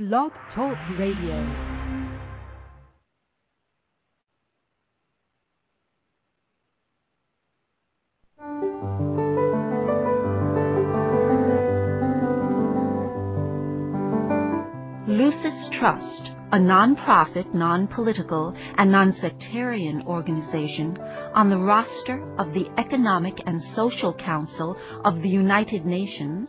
Blog Talk Radio. Lucis Trust, a non-profit, non-political, and non-sectarian organization on the roster of the Economic and Social Council of the United Nations,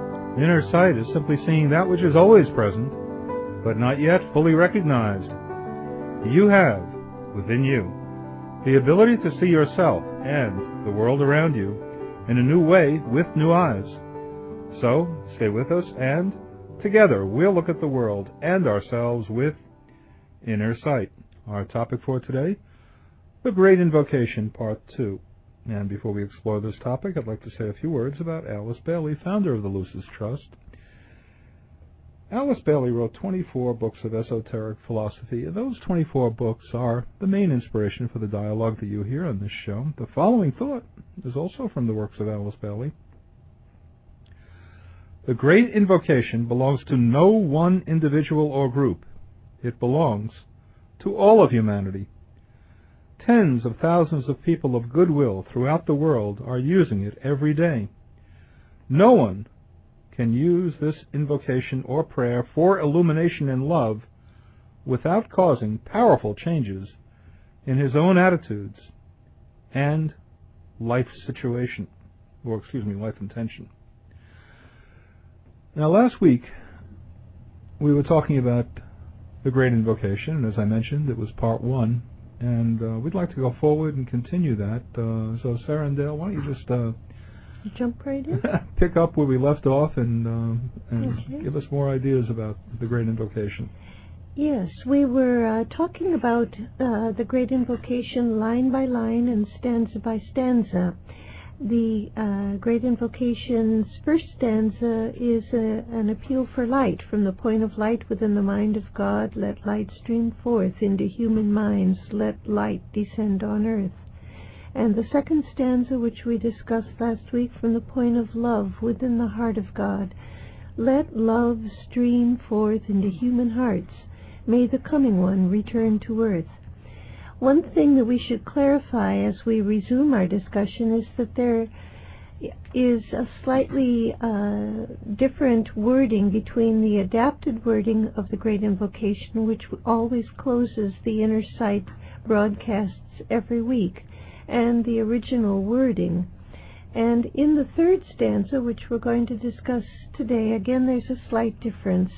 Inner sight is simply seeing that which is always present, but not yet fully recognized. You have, within you, the ability to see yourself and the world around you in a new way with new eyes. So, stay with us and together we'll look at the world and ourselves with inner sight. Our topic for today, the Great Invocation, Part 2. And before we explore this topic, I'd like to say a few words about Alice Bailey, founder of the Lucis Trust. Alice Bailey wrote 24 books of esoteric philosophy, and those 24 books are the main inspiration for the dialogue that you hear on this show. The following thought is also from the works of Alice Bailey. The great invocation belongs to no one individual or group. It belongs to all of humanity. Tens of thousands of people of goodwill throughout the world are using it every day. No one can use this invocation or prayer for illumination and love without causing powerful changes in his own attitudes and life situation, or excuse me, life intention. Now, last week we were talking about the Great Invocation, and as I mentioned, it was part one and uh, we'd like to go forward and continue that. Uh, so, Sarah and Dale, why don't you just uh, jump right in, pick up where we left off, and uh, and okay. give us more ideas about the Great Invocation. Yes, we were uh, talking about uh, the Great Invocation line by line and stanza by stanza. The uh, Great Invocation's first stanza is a, an appeal for light. From the point of light within the mind of God, let light stream forth into human minds, let light descend on earth. And the second stanza, which we discussed last week, from the point of love within the heart of God, let love stream forth into human hearts. May the coming one return to earth. One thing that we should clarify as we resume our discussion is that there is a slightly uh, different wording between the adapted wording of the Great Invocation, which always closes the inner sight broadcasts every week, and the original wording. And in the third stanza, which we're going to discuss today, again there's a slight difference.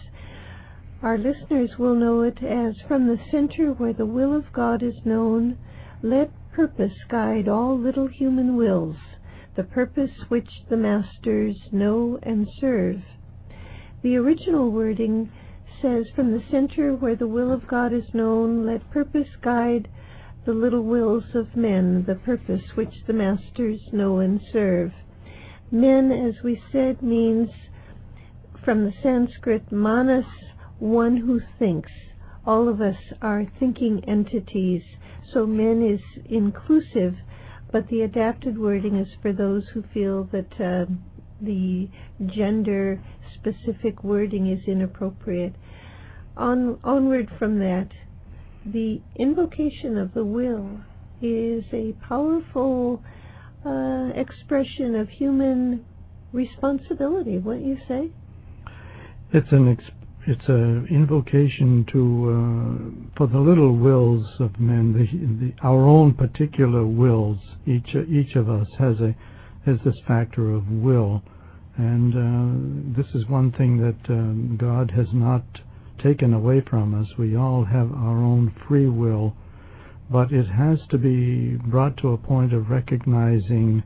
Our listeners will know it as from the center where the will of God is known, let purpose guide all little human wills, the purpose which the masters know and serve. The original wording says, from the center where the will of God is known, let purpose guide the little wills of men, the purpose which the masters know and serve. Men, as we said, means from the Sanskrit manas one who thinks. All of us are thinking entities, so men is inclusive, but the adapted wording is for those who feel that uh, the gender specific wording is inappropriate. On, onward from that, the invocation of the will is a powerful uh, expression of human responsibility, wouldn't you say? It's an ex- it's an invocation to uh, for the little wills of men, the, the, our own particular wills. Each each of us has a has this factor of will, and uh, this is one thing that um, God has not taken away from us. We all have our own free will, but it has to be brought to a point of recognizing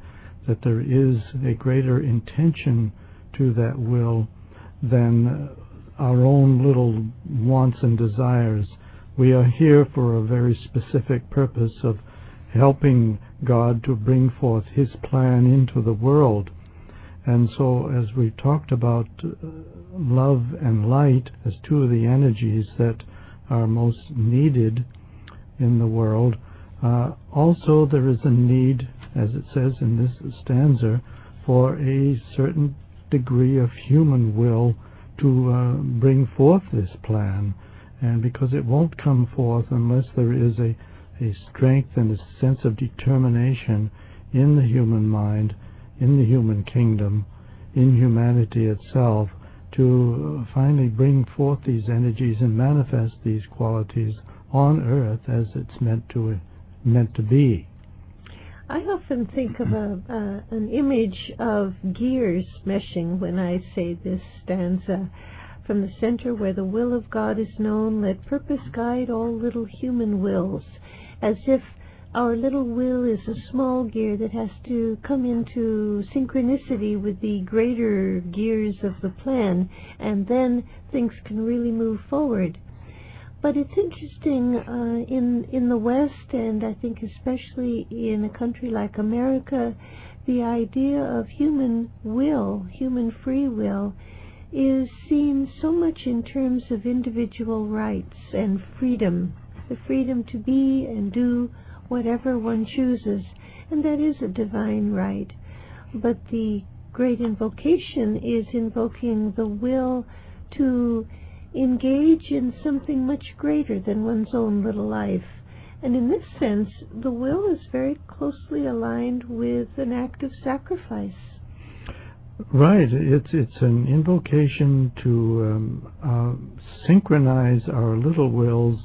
that there is a greater intention to that will than our own little wants and desires. We are here for a very specific purpose of helping God to bring forth His plan into the world. And so, as we talked about uh, love and light as two of the energies that are most needed in the world, uh, also there is a need, as it says in this stanza, for a certain degree of human will to uh, bring forth this plan. And because it won't come forth unless there is a, a strength and a sense of determination in the human mind, in the human kingdom, in humanity itself, to uh, finally bring forth these energies and manifest these qualities on earth as it's meant to meant to be. I often think of a, uh, an image of gears meshing when I say this stanza. From the center where the will of God is known, let purpose guide all little human wills, as if our little will is a small gear that has to come into synchronicity with the greater gears of the plan, and then things can really move forward. But it's interesting uh, in in the West, and I think especially in a country like America, the idea of human will, human free will, is seen so much in terms of individual rights and freedom, the freedom to be and do whatever one chooses, and that is a divine right. But the great invocation is invoking the will to engage in something much greater than one's own little life. And in this sense, the will is very closely aligned with an act of sacrifice. Right. It's it's an invocation to um, uh, synchronize our little wills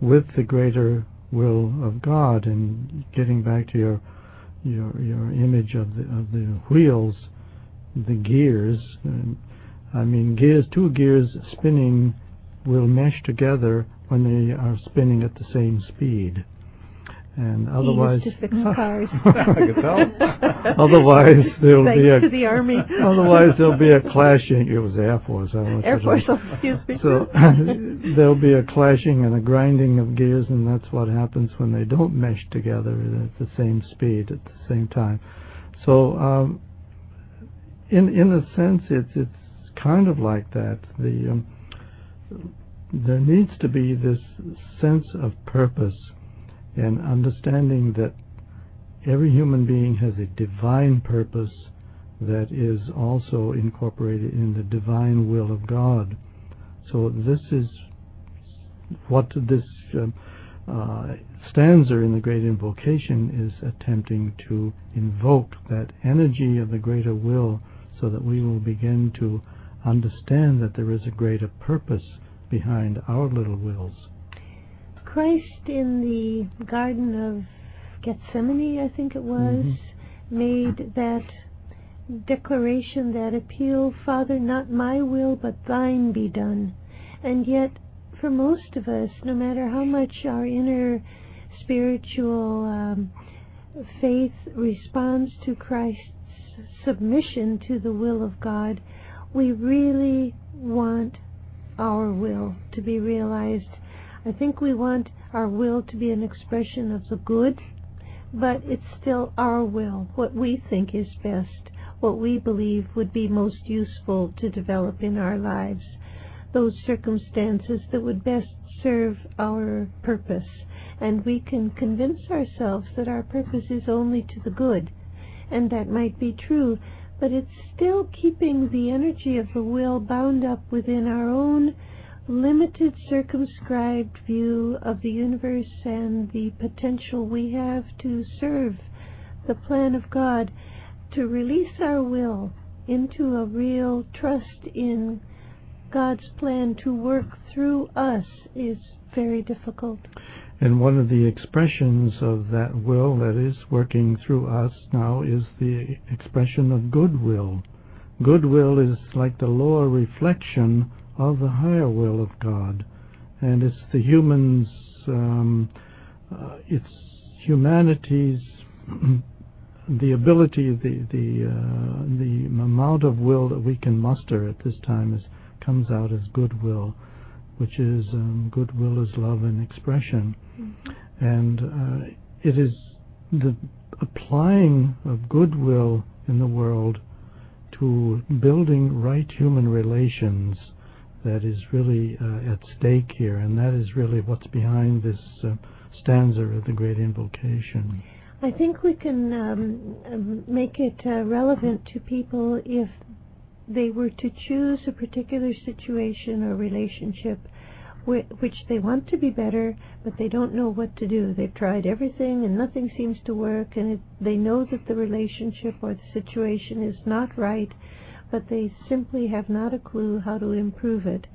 with the greater will of God. And getting back to your your your image of the of the wheels, the gears. I mean, gears, two gears spinning will mesh together when they are spinning at the same speed. And otherwise, he used to fix cars. otherwise, there'll Thanks be a to the army. otherwise there'll be a clashing. It was Air Force. I don't Air Force, excuse me. So there'll be a clashing and a grinding of gears, and that's what happens when they don't mesh together at the same speed at the same time. So, um, in in a sense, it's it's kind of like that. The um, there needs to be this sense of purpose and understanding that every human being has a divine purpose that is also incorporated in the divine will of God. So this is what this uh, uh, stanza in the Great Invocation is attempting to invoke that energy of the greater will so that we will begin to understand that there is a greater purpose behind our little wills. Christ in the Garden of Gethsemane, I think it was, mm-hmm. made that declaration, that appeal, Father, not my will, but thine be done. And yet, for most of us, no matter how much our inner spiritual um, faith responds to Christ's submission to the will of God, we really want our will to be realized. I think we want our will to be an expression of the good, but it's still our will, what we think is best, what we believe would be most useful to develop in our lives, those circumstances that would best serve our purpose. And we can convince ourselves that our purpose is only to the good, and that might be true, but it's still keeping the energy of the will bound up within our own limited, circumscribed view of the universe and the potential we have to serve the plan of God, to release our will into a real trust in God's plan to work through us is very difficult. And one of the expressions of that will that is working through us now is the expression of goodwill. Goodwill is like the lower reflection of the higher will of God. And it's the human's, um, uh, it's humanity's, the ability, the, the, uh, the amount of will that we can muster at this time is, comes out as goodwill which is um, goodwill is love and expression. Mm-hmm. And uh, it is the applying of goodwill in the world to building right human relations that is really uh, at stake here, and that is really what's behind this uh, stanza of the Great Invocation. I think we can um, make it uh, relevant to people if they were to choose a particular situation or relationship which they want to be better, but they don't know what to do. They've tried everything and nothing seems to work, and it, they know that the relationship or the situation is not right, but they simply have not a clue how to improve it.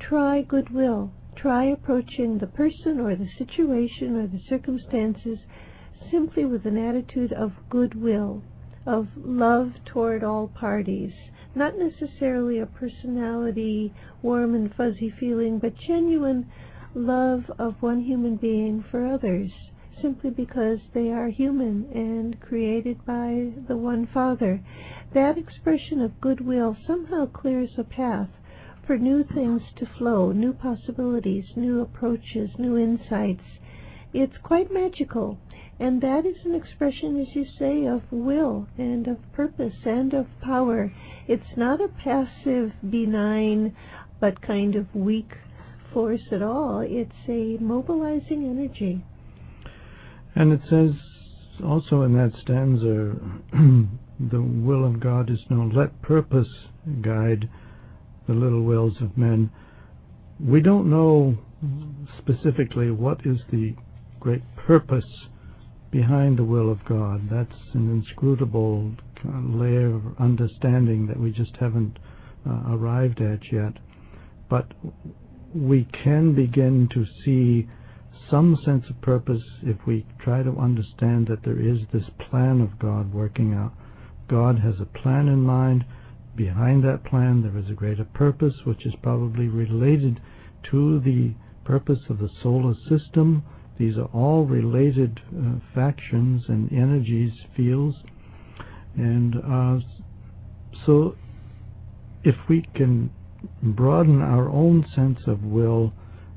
Try goodwill. Try approaching the person or the situation or the circumstances simply with an attitude of goodwill, of love toward all parties not necessarily a personality, warm and fuzzy feeling, but genuine love of one human being for others, simply because they are human and created by the one Father. That expression of goodwill somehow clears a path for new things to flow, new possibilities, new approaches, new insights. It's quite magical. And that is an expression, as you say, of will and of purpose and of power. It's not a passive, benign, but kind of weak force at all. It's a mobilizing energy. And it says also in that stanza, the will of God is known. Let purpose guide the little wills of men. We don't know specifically what is the great purpose behind the will of God. That's an inscrutable layer of understanding that we just haven't uh, arrived at yet. But we can begin to see some sense of purpose if we try to understand that there is this plan of God working out. God has a plan in mind. Behind that plan, there is a greater purpose, which is probably related to the purpose of the solar system these are all related uh, factions and energies, fields. And uh, so if we can broaden our own sense of will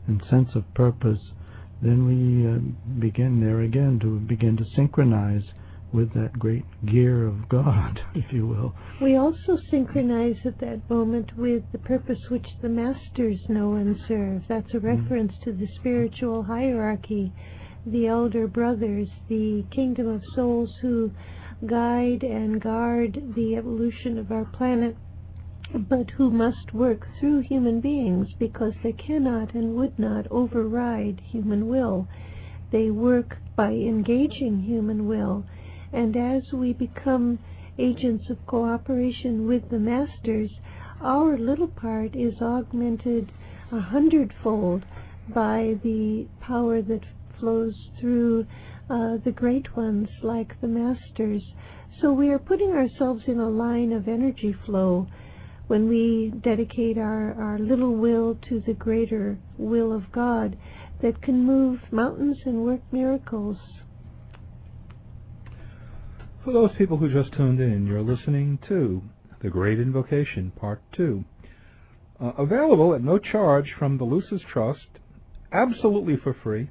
and sense of purpose, then we uh, begin there again to begin to synchronize with that great gear of God, if you will. We also synchronize at that moment with the purpose which the masters know and serve. That's a mm-hmm. reference mm. to the spiritual hierarchy, the elder brothers, the kingdom of souls who guide and guard the evolution of our planet, but who must work through human beings because they cannot and would not override human will. They work by engaging human will and as we become agents of cooperation with the masters, our little part is augmented a hundredfold by the power that flows through uh, the great ones like the masters. So we are putting ourselves in a line of energy flow when we dedicate our, our little will to the greater will of God that can move mountains and work miracles for those people who just tuned in, you're listening to The Great Invocation, Part 2. Uh, available at no charge from the Lucis Trust, absolutely for free,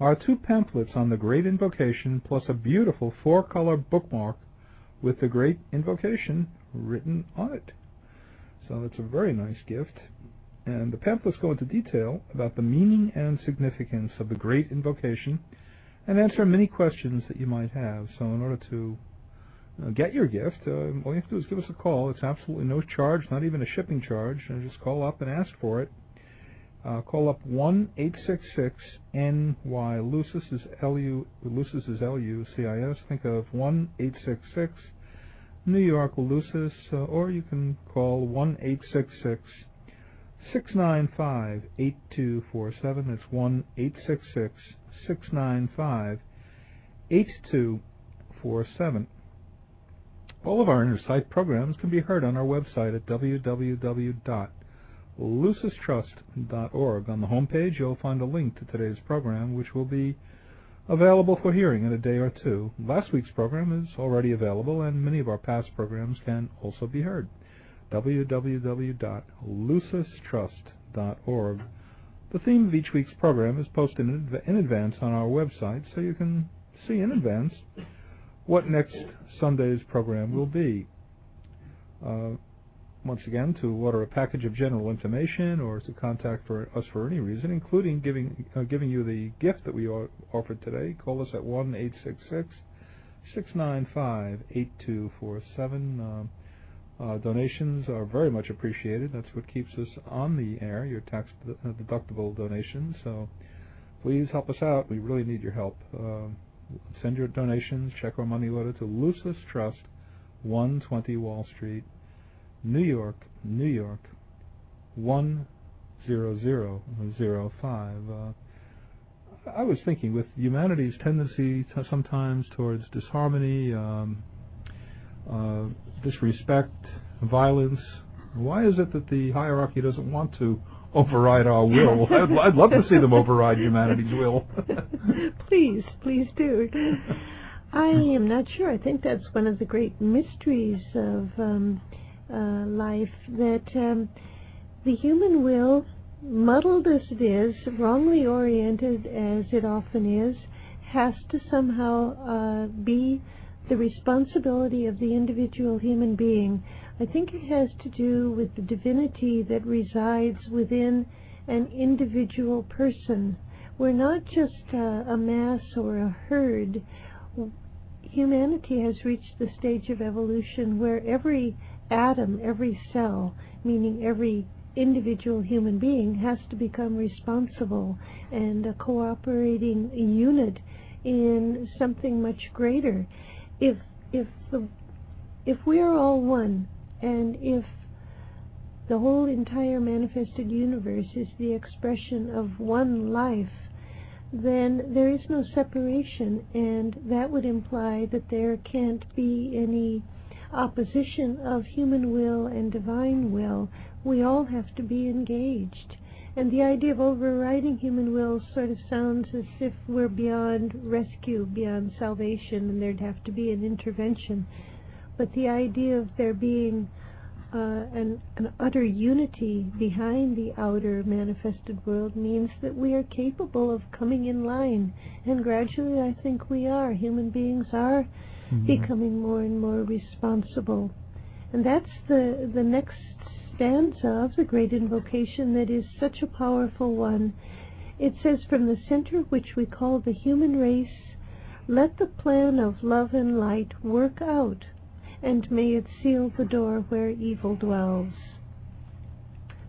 are two pamphlets on the Great Invocation plus a beautiful four color bookmark with the Great Invocation written on it. So it's a very nice gift. And the pamphlets go into detail about the meaning and significance of the Great Invocation and answer many questions that you might have. So, in order to uh, get your gift, uh, all you have to do is give us a call. It's absolutely no charge, not even a shipping charge. And just call up and ask for it. Uh, call up one eight six six NY. Lucis is L U. Lucis is L U C I S. Think of one eight six six New York Lucis, uh, or you can call one eight six six 695 8247. That's 1 866 695 8247. All of our Inner programs can be heard on our website at www.lucistrust.org. On the homepage, you'll find a link to today's program, which will be available for hearing in a day or two. Last week's program is already available, and many of our past programs can also be heard. www.lucistrust.org. The theme of each week's program is posted in advance on our website, so you can see in advance what next Sunday's program will be. Uh, once again, to order a package of general information or to contact for us for any reason, including giving uh, giving you the gift that we offered today, call us at one eight six six six nine five eight two four seven. Uh, uh, donations are very much appreciated. That's what keeps us on the air. Your tax deductible donations. So please help us out. We really need your help. Uh, send your donations. Check or money order to Lucis Trust, 120 Wall Street, New York, New York, 10005. Uh, I was thinking with humanity's tendency to sometimes towards disharmony, um, uh, disrespect, violence, why is it that the hierarchy doesn't want to override our will? I'd, I'd love to see them override humanity's will. please, please do. I am not sure. I think that's one of the great mysteries of um, uh, life that um, the human will, muddled as it is, wrongly oriented as it often is, has to somehow uh, be the responsibility of the individual human being. I think it has to do with the divinity that resides within an individual person. We're not just uh, a mass or a herd. Humanity has reached the stage of evolution where every atom, every cell, meaning every individual human being, has to become responsible and a cooperating unit in something much greater. If if the if we are all one, and if the whole entire manifested universe is the expression of one life, then there is no separation, and that would imply that there can't be any opposition of human will and divine will, we all have to be engaged. And the idea of overriding human will sort of sounds as if we're beyond rescue, beyond salvation, and there'd have to be an intervention. But the idea of there being uh, an, an utter unity behind the outer manifested world means that we are capable of coming in line. And gradually, I think we are. Human beings are mm-hmm. becoming more and more responsible. And that's the, the next stanza of the great invocation that is such a powerful one. It says, From the center which we call the human race, let the plan of love and light work out, and may it seal the door where evil dwells.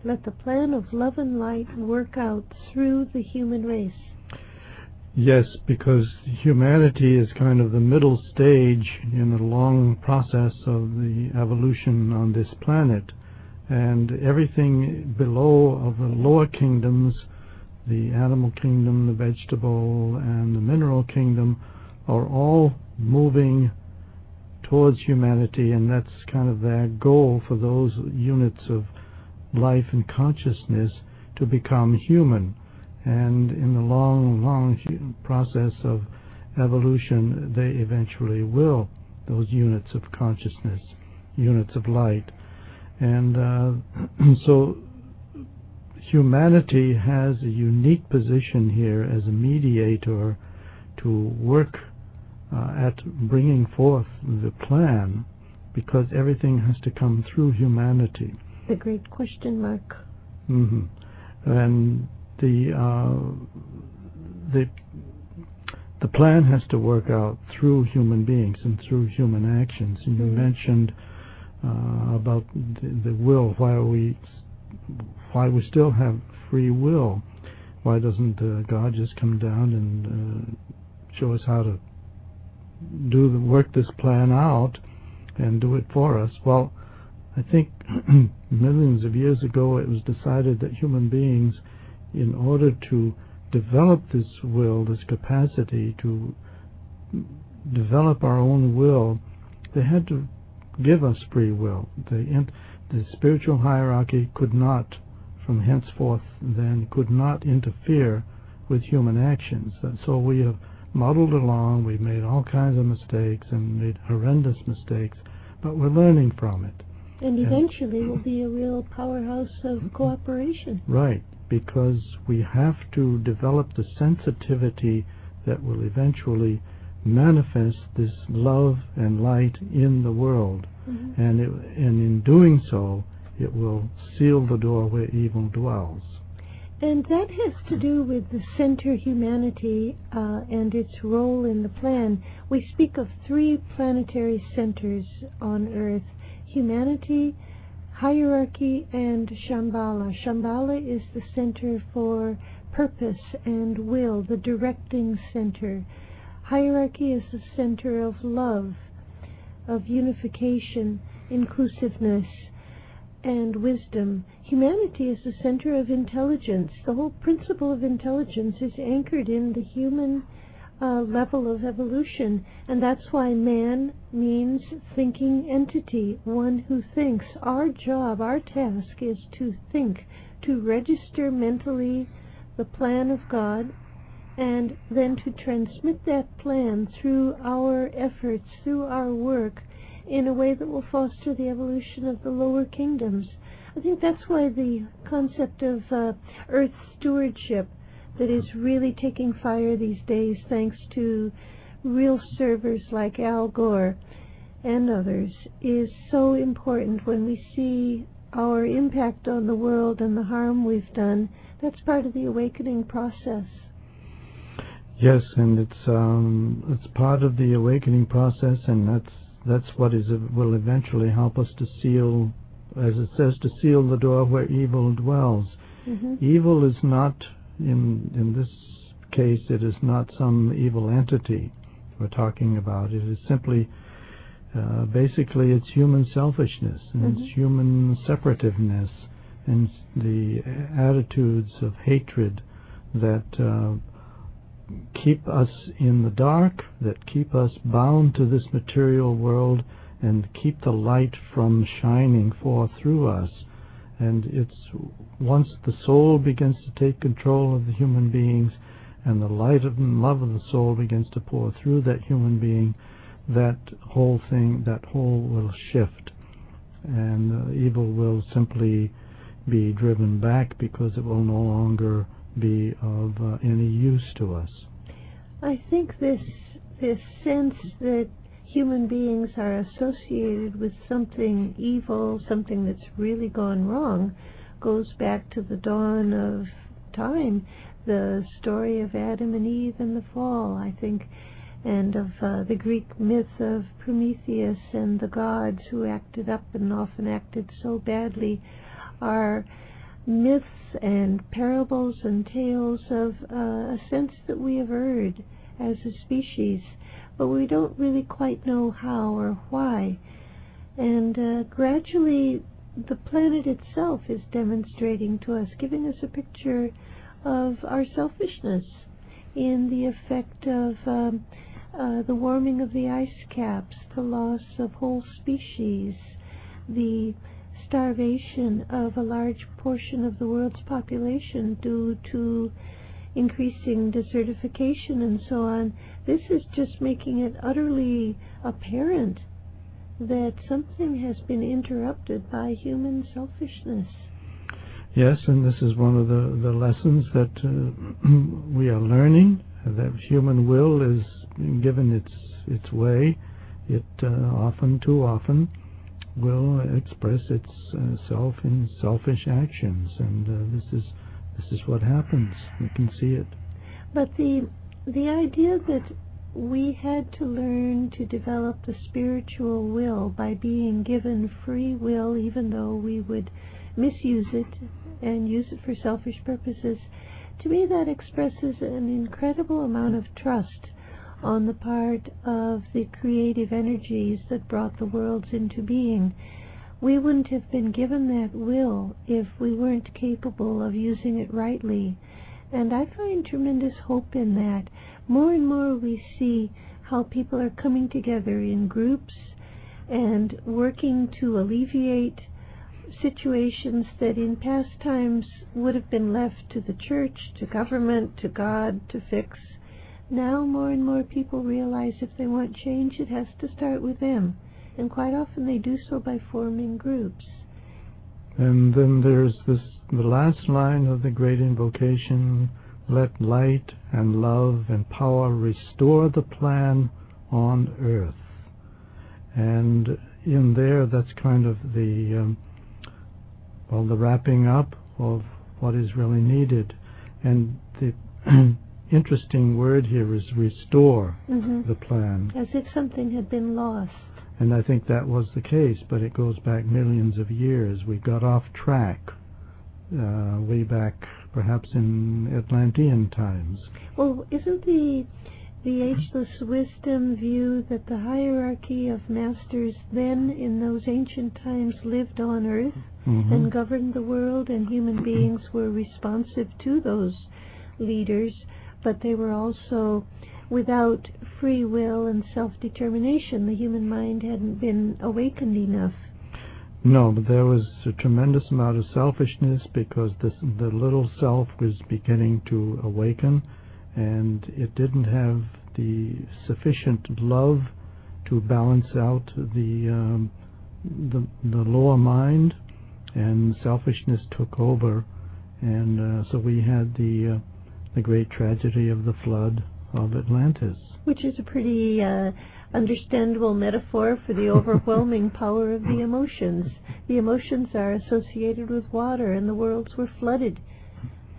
Let the plan of love and light work out through the human race. Yes, because humanity is kind of the middle stage in the long process of the evolution on this planet. And everything below of the lower kingdoms, the animal kingdom, the vegetable, and the mineral kingdom, are all moving towards humanity, and that's kind of their goal for those units of life and consciousness to become human and in the long, long process of evolution, they eventually will, those units of consciousness, units of light. And uh, so humanity has a unique position here as a mediator to work uh, at bringing forth the plan because everything has to come through humanity. The great question mark. Mm-hmm. And the uh, the the plan has to work out through human beings and through human actions. And you mm-hmm. mentioned uh, about the, the, will. Why we? Why we still have free will? Why doesn't uh, God just come down and uh, show us how to do the work this plan out and do it for us? Well, I think millions of years ago, it was decided that human beings, in order to develop this will, this capacity to develop our own will, they had to give us free will. The, the spiritual hierarchy could not, from henceforth then, could not interfere with human actions. Uh, so we have muddled along, we've made all kinds of mistakes and made horrendous mistakes, but we're learning from it. And eventually we'll be a real powerhouse of cooperation. Right, because we have to develop the sensitivity that will eventually manifest this love and light in the world. Mm-hmm. And, it, and in doing so, it will seal the door where evil dwells. And that has to do with the center humanity uh, and its role in the plan. We speak of three planetary centers on Earth humanity, hierarchy, and Shambhala. Shambhala is the center for purpose and will, the directing center. Hierarchy is the center of love, of unification, inclusiveness, and wisdom. Humanity is the center of intelligence. The whole principle of intelligence is anchored in the human uh, level of evolution, and that's why man means thinking entity, one who thinks. Our job, our task is to think, to register mentally the plan of God, and then to transmit that plan through our efforts, through our work, in a way that will foster the evolution of the lower kingdoms. I think that's why the concept of uh, earth stewardship that is really taking fire these days thanks to real servers like Al Gore and others is so important when we see our impact on the world and the harm we've done. That's part of the awakening process. Yes, and it's um, it's part of the awakening process, and that's that's what is will eventually help us to seal, as it says, to seal the door where evil dwells. Mm-hmm. Evil is not in in this case. It is not some evil entity we're talking about. It is simply, uh, basically, it's human selfishness and Mhm. it's human separativeness and the attitudes of hatred that uh, keep us in the dark, that keep us bound to this material world, and keep the light from shining forth through us. And it's once the soul begins to take control of the human beings, and the light of and love of the soul begins to pour through that human being, that whole thing, that whole will shift, and uh, evil will simply be driven back because it will no longer be of uh, any use to us. I think this this sense that human beings are associated with something evil, something that's really gone wrong, goes back to the dawn of time, the story of Adam and Eve and the fall, I think, and of uh, the Greek myth of Prometheus and the gods who acted up and often acted so badly are myths and parables and tales of uh, a sense that we have heard as a species, but we don't really quite know how or why. And uh, gradually, the planet itself is demonstrating to us, giving us a picture of our selfishness in the effect of um, uh, the warming of the ice caps, the loss of whole species, the starvation of a large portion of the world's population due to increasing desertification and so on. This is just making it utterly apparent that something has been interrupted by human selfishness. Yes, and this is one of the, the lessons that uh, we are learning, that human will is given its its way. It uh, often, too often, will express itself uh, in selfish actions, and uh, this is this is what happens. We can see it. But the the idea that we had to learn to develop the spiritual will by being given free will, even though we would misuse it and use it for selfish purposes, to me that expresses an incredible amount of trust on the part of the creative energies that brought the worlds into being. we wouldn't have been given that will if we weren't capable of using it rightly. And I find tremendous hope in that. More and more we see how people are coming together in groups and working to alleviate situations that in past times would have been left to the church, to government, to God to fix. Now more and more people realize if they want change, it has to start with them. And quite often they do so by forming groups. And then there's this the last line of the great invocation let light and love and power restore the plan on earth. And in there, that's kind of the um, well, the wrapping up of what is really needed. And the interesting word here is restore Mhm. the plan. As if something had been lost. And I think that was the case, but it goes back millions of years. We got off track uh, way back, perhaps in Atlantean times. Well, isn't the the ageless wisdom view that the hierarchy of masters then in those ancient times lived on earth Mhm. and governed the world and human beings were responsive to those leaders, but they were also without free will and self-determination. The human mind hadn't been awakened enough. No, but there was a tremendous amount of selfishness because this, the little self was beginning to awaken, and it didn't have the sufficient love to balance out the um, the, the lower mind, and selfishness took over, and uh, so we had the uh, the great tragedy of the flood of Atlantis. which is a pretty uh, understandable metaphor for the overwhelming power of the emotions. The emotions are associated with water, and the worlds were flooded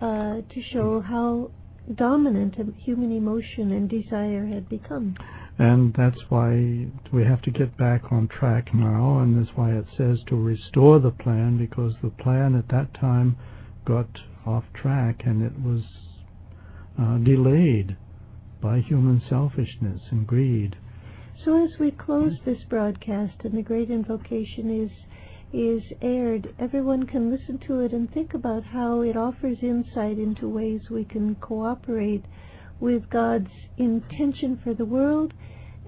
uh, to show how dominant human emotion and desire had become. And that's why we have to get back on track now, and that's why it says to restore the plan, because the plan at that time got off track and it was uh, delayed by human selfishness and greed. So as we close this broadcast and the great invocation is is aired, everyone can listen to it and think about how it offers insight into ways we can cooperate with God's intention for the world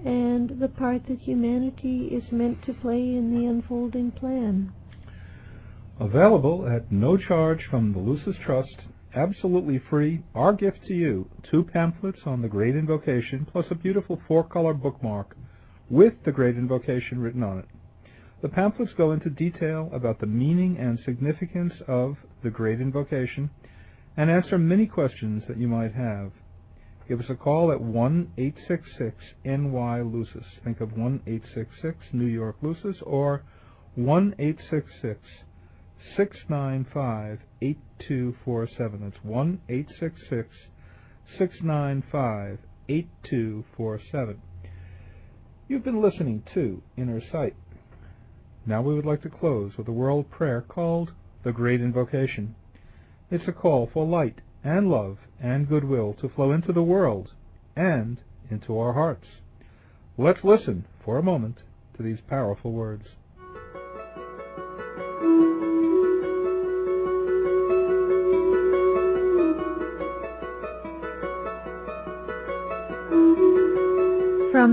and the part that humanity is meant to play in the unfolding plan. Available at no charge from the Lucis Trust, absolutely free, our gift to you two pamphlets on the Great Invocation, plus a beautiful four color bookmark with the Great Invocation written on it. The pamphlets go into detail about the meaning and significance of the Great Invocation and answer many questions that you might have. Give us a call at 1 866 NY Lucis. Think of 1 866 New York Lucis or 1 866 695 8247. That's 1 866 695 8247. You've been listening to Inner Sight. Now we would like to close with a world prayer called the Great Invocation. It's a call for light and love and goodwill to flow into the world and into our hearts. Let's listen for a moment to these powerful words.